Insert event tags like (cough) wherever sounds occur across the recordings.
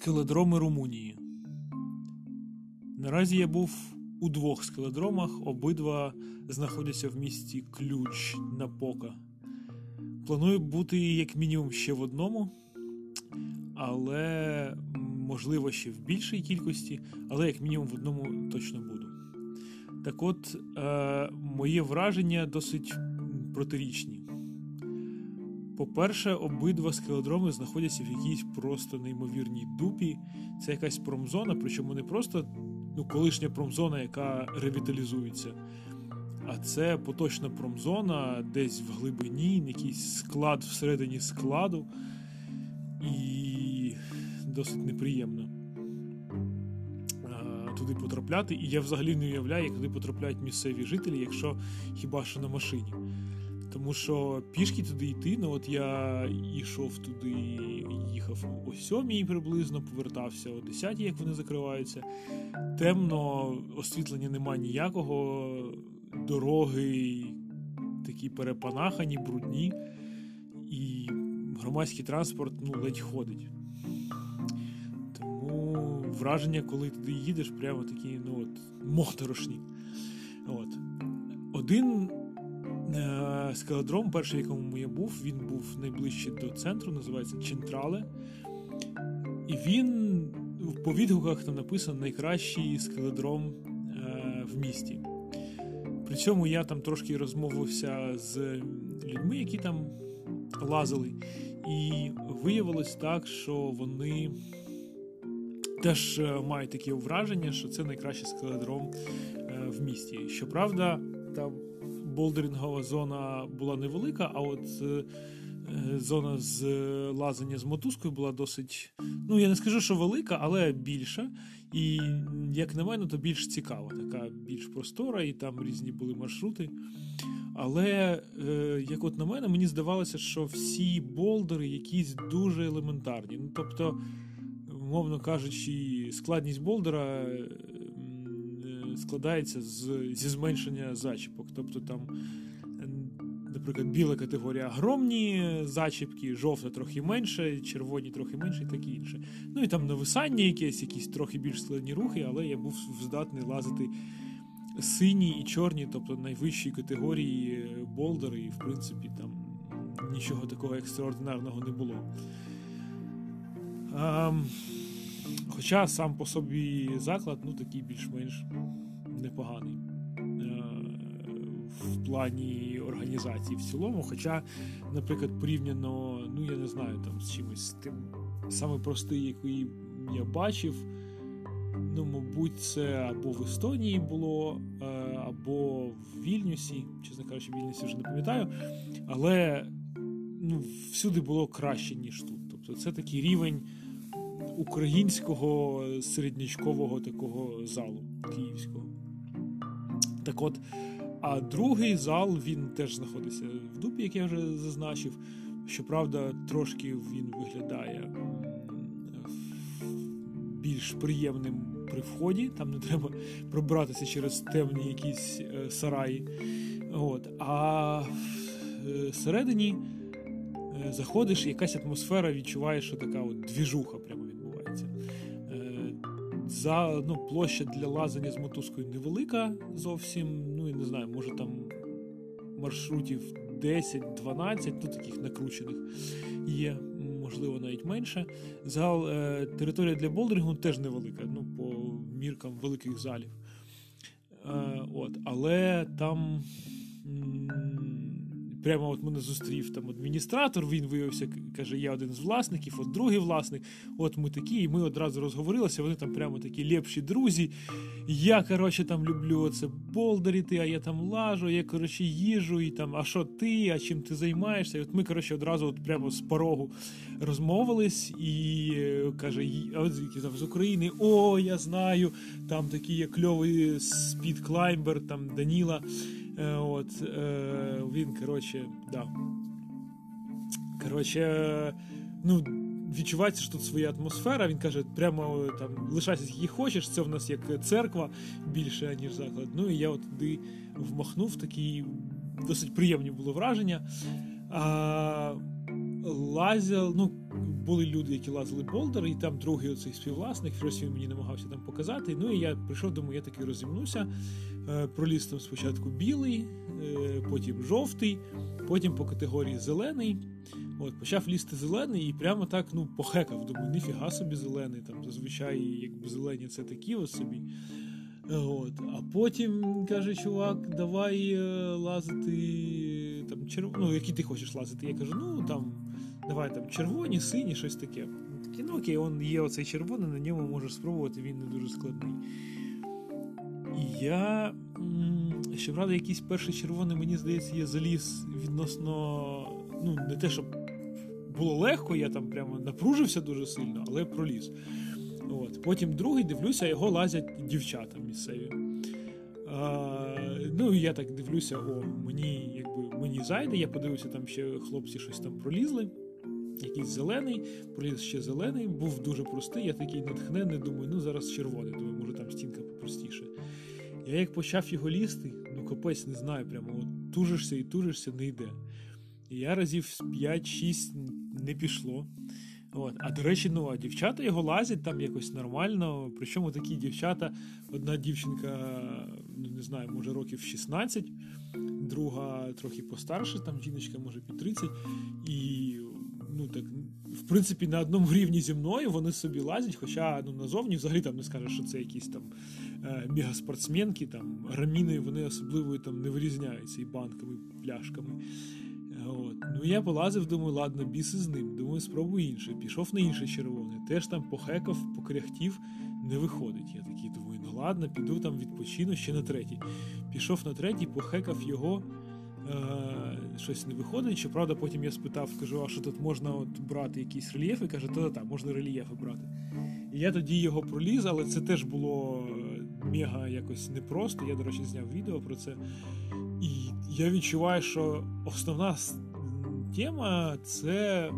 Скеледроми Румунії. Наразі я був у двох скеледромах, обидва знаходяться в місті Ключ на Пока. Планую бути як мінімум ще в одному, але можливо ще в більшій кількості, але як мінімум в одному точно буду. Так от, е, моє враження досить протирічні. По-перше, обидва скеледроми знаходяться в якійсь просто неймовірній дупі. Це якась промзона, причому не просто ну, колишня промзона, яка ревіталізується. А це поточна промзона, десь в глибині, якийсь склад всередині складу. І досить неприємно туди потрапляти. І я взагалі не уявляю, як туди потрапляють місцеві жителі, якщо хіба що на машині. Тому що пішки туди йти, ну от я йшов туди, їхав о сьомій приблизно, повертався о 10 як вони закриваються. Темно, освітлення нема ніякого, дороги такі перепанахані, брудні, і громадський транспорт ну, ледь ходить. Тому враження, коли туди їдеш, прямо такі ну от, моторошні. От. Один Е, скеледром, перший, в якому я був, він був найближче до центру, називається Чентрале. І він по відгуках там написано найкращий скеледром е, в місті. При цьому я там трошки розмовився з людьми, які там лазили, і виявилось так, що вони теж е, мають таке враження, що це найкращий скеледром в місті. Щоправда, там болдерінгова зона була невелика, а от е, зона з лазання з мотузкою була досить. Ну, я не скажу, що велика, але більша. І, як на мене, то більш цікава, така більш простора, і там різні були маршрути. Але, е, як от на мене, мені здавалося, що всі болдери якісь дуже елементарні. Ну, Тобто, мовно кажучи, складність болдера складається з, зі зменшення зачіпок. Тобто там, наприклад, біла категорія огромні зачіпки, жовта трохи менше, червоні трохи менше і таке інше. Ну і там нависання якесь, якісь трохи більш складні рухи, але я був здатний лазити сині і чорні, тобто найвищі категорії болдери, і в принципі там нічого такого екстраординарного не було. А, Хоча сам по собі заклад, ну такий більш-менш непоганий е, в плані організації в цілому. Хоча, наприклад, порівняно, ну я не знаю, там з чимось тим саме простий, який я бачив. Ну, мабуть, це або в Естонії було, е, або в Вільнюсі. Чесно кажучи, в Вільнюсі вже не пам'ятаю. Але ну, всюди було краще, ніж тут. Тобто це такий рівень українського середнячкового такого залу київського. Так от, а другий зал він теж знаходиться в дупі, як я вже зазначив. Щоправда, трошки він виглядає більш приємним при вході, там не треба пробратися через темні якісь е, сараї. От. А всередині е, заходиш, якась атмосфера відчуваєш, що така от двіжуха прямо. За ну, площа для лазання з мотузкою невелика зовсім. Ну і не знаю, може там маршрутів 10-12, ну таких накручених є, можливо, навіть менше. Зал е, територія для болдерингу теж невелика, ну, по міркам великих залів. Е, от, Але там. М- прямо от мене зустрів там адміністратор, він виявився, каже, я один з власників, от другий власник, от ми такі, і ми одразу розговорилися, вони там прямо такі лепші друзі. Я, коротше, там люблю це болдеріти, а я там лажу, я, коротше, їжу, і там, а що ти, а чим ти займаєшся? І от ми, коротше, одразу от прямо з порогу розмовились, і каже, а звідки там з України, о, я знаю, там такий є кльовий спідклаймбер, там Даніла. Е, от, е, Він, коротше, да. Коротше, ну, відчувається, що тут своя атмосфера. Він каже, прямо там лишайся скільки хочеш, це в нас як церква більше, ніж заклад. Ну і я от туди вмахнув такі досить приємні було враження. А, лазив, ну, були люди, які лазили болдери, і там другий оцей співвласник, щось він мені намагався там показати. Ну і я прийшов, думаю, я таки розімнуся. Е, проліз там спочатку білий, е, потім жовтий, потім по категорії зелений. От, Почав лізти зелений і прямо так ну, похекав. Думаю, ніфіга собі зелений. Там Зазвичай якби зелені це такі ось собі. От. А потім каже, чувак, давай е, лазити там черв... ну, які ти хочеш лазити. Я кажу, ну там давай там червоні, сині, щось таке. Такі, ну окей, он є оцей червоний, на ньому можеш спробувати, він не дуже складний. І я. Щоправда, якийсь перший червоний, мені здається, я заліз відносно. Ну, не те, щоб було легко, я там прямо напружився дуже сильно, але проліз. От. Потім другий дивлюся, його лазять дівчата місцеві. А, Ну, я так дивлюся, о, мені якби мені зайде, я подивився, там ще хлопці щось там пролізли. Якийсь зелений, проліз ще зелений, був дуже простий. Я такий натхнений, думаю, ну зараз червоний, думаю, може там стінка попростіше. Я як почав його лізти, ну капець не знаю, прямо от тужишся і тужишся, не йде. І я разів 5-6 не пішло. От. А до речі, ну а дівчата його лазять там якось нормально. Причому такі дівчата, одна дівчинка, ну не знаю, може років 16, друга трохи постарша, там жіночка, може під 30. І ну так, в принципі, на одному (laughs) рівні зі мною вони собі лазять, хоча ну, назовні взагалі там не скажеш, що це якісь там е, мегаспортсменки, там раміни, вони особливо там не вирізняються і банками, і пляшками. От. Ну я полазив, думаю, ладно, біси з ним. Думаю, спробую інше. Пішов на інший червоний. Теж там похекав, покряхтів, не виходить. Я такий думаю, ну ладно, піду там відпочину ще на третій. Пішов на третій, похекав його. Е, щось не виходить. Щоправда, потім я спитав, кажу, а що тут можна от брати якісь рельєфи? І Каже, та-та, можна рельєфи брати. І я тоді його проліз, але це теж було е, мега якось непросто. Я, до речі, зняв відео про це. І я відчуваю, що основна тема це.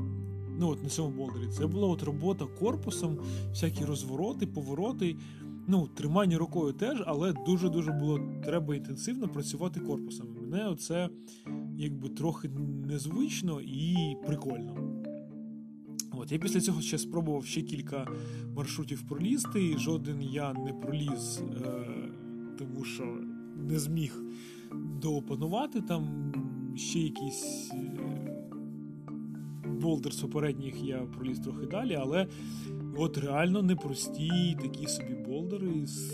Ну, от на цьому болдері, це була от робота корпусом, всякі розвороти, повороти. Ну, тримання рукою теж, але дуже-дуже було треба інтенсивно працювати корпусом. Мене оце якби трохи незвично і прикольно. От, Я після цього ще спробував ще кілька маршрутів пролізти. і Жоден я не проліз, е, тому що не зміг доопанувати. Там ще якісь е, болдер з попередніх я проліз трохи далі, але от реально непрості такі собі болдери з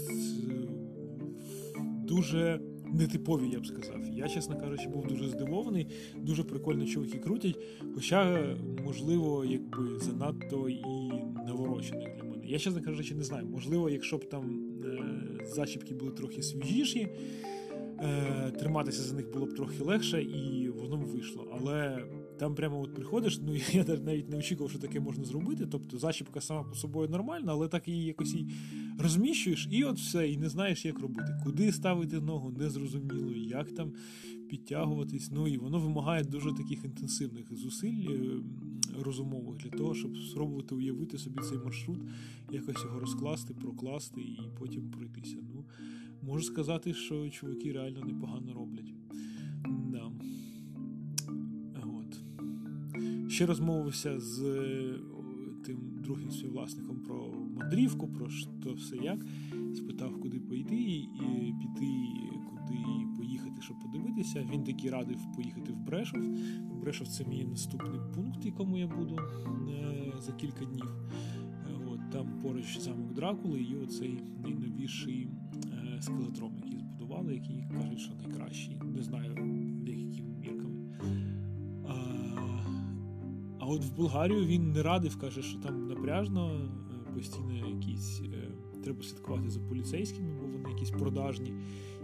дуже нетипові, я б сказав. Я, чесно кажучи, був дуже здивований, дуже прикольно чуваки крутять, хоча, можливо, якби занадто і наворочений для мене. Я, чесно кажучи, не знаю. Можливо, якщо б там е, зачіпки були трохи свіжіші, е, триматися за них було б трохи легше, і воно б вийшло. Але там прямо от приходиш, ну (laughs) я навіть не очікував, що таке можна зробити. Тобто зачіпка сама по собою нормальна, але так її якось і розміщуєш, і от все, і не знаєш, як робити. Куди ставити ногу, незрозуміло, як там підтягуватись. Ну і воно вимагає дуже таких інтенсивних зусиль е, розумових для того, щоб спробувати уявити собі цей маршрут, якось його розкласти, прокласти і потім пройтися. Ну, можу сказати, що чуваки реально непогано роблять. Да. От. Ще розмовився з тим другим співвласником про мандрівку, про що все як. Спитав, куди пойти, і піти, куди поїхати, щоб подивитися. Він таки радив поїхати в Брешов. Брешов це мій наступний пункт, якому я буду е, за кілька днів. От, Там поруч замок Дракули і оцей найновіший е, скелетром, який збудували, який кажуть, що найкращий. Не знаю, деякими мірками. А, а от в Болгарію він не радив, каже, що там напряжно, постійно якісь. Треба слідкувати за поліцейськими, бо вони якісь продажні,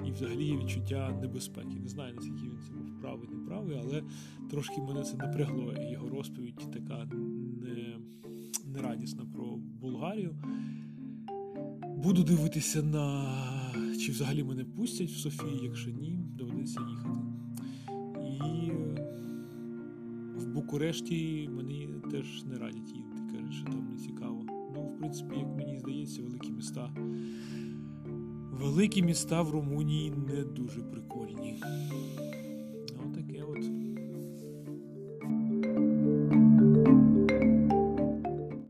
і взагалі є відчуття небезпеки. Не знаю, наскільки він це був правий, неправий, але трошки мене це напрягло. Його розповідь така не, нерадісна про Болгарію. Буду дивитися на чи взагалі мене пустять в Софії, якщо ні, доведеться їхати. І в Букурешті мені теж не радять їздити, кажуть, що там не цікаво. Ну, в принципі, як мені здається, великі міста. Великі міста в Румунії не дуже прикольні. Отаке от.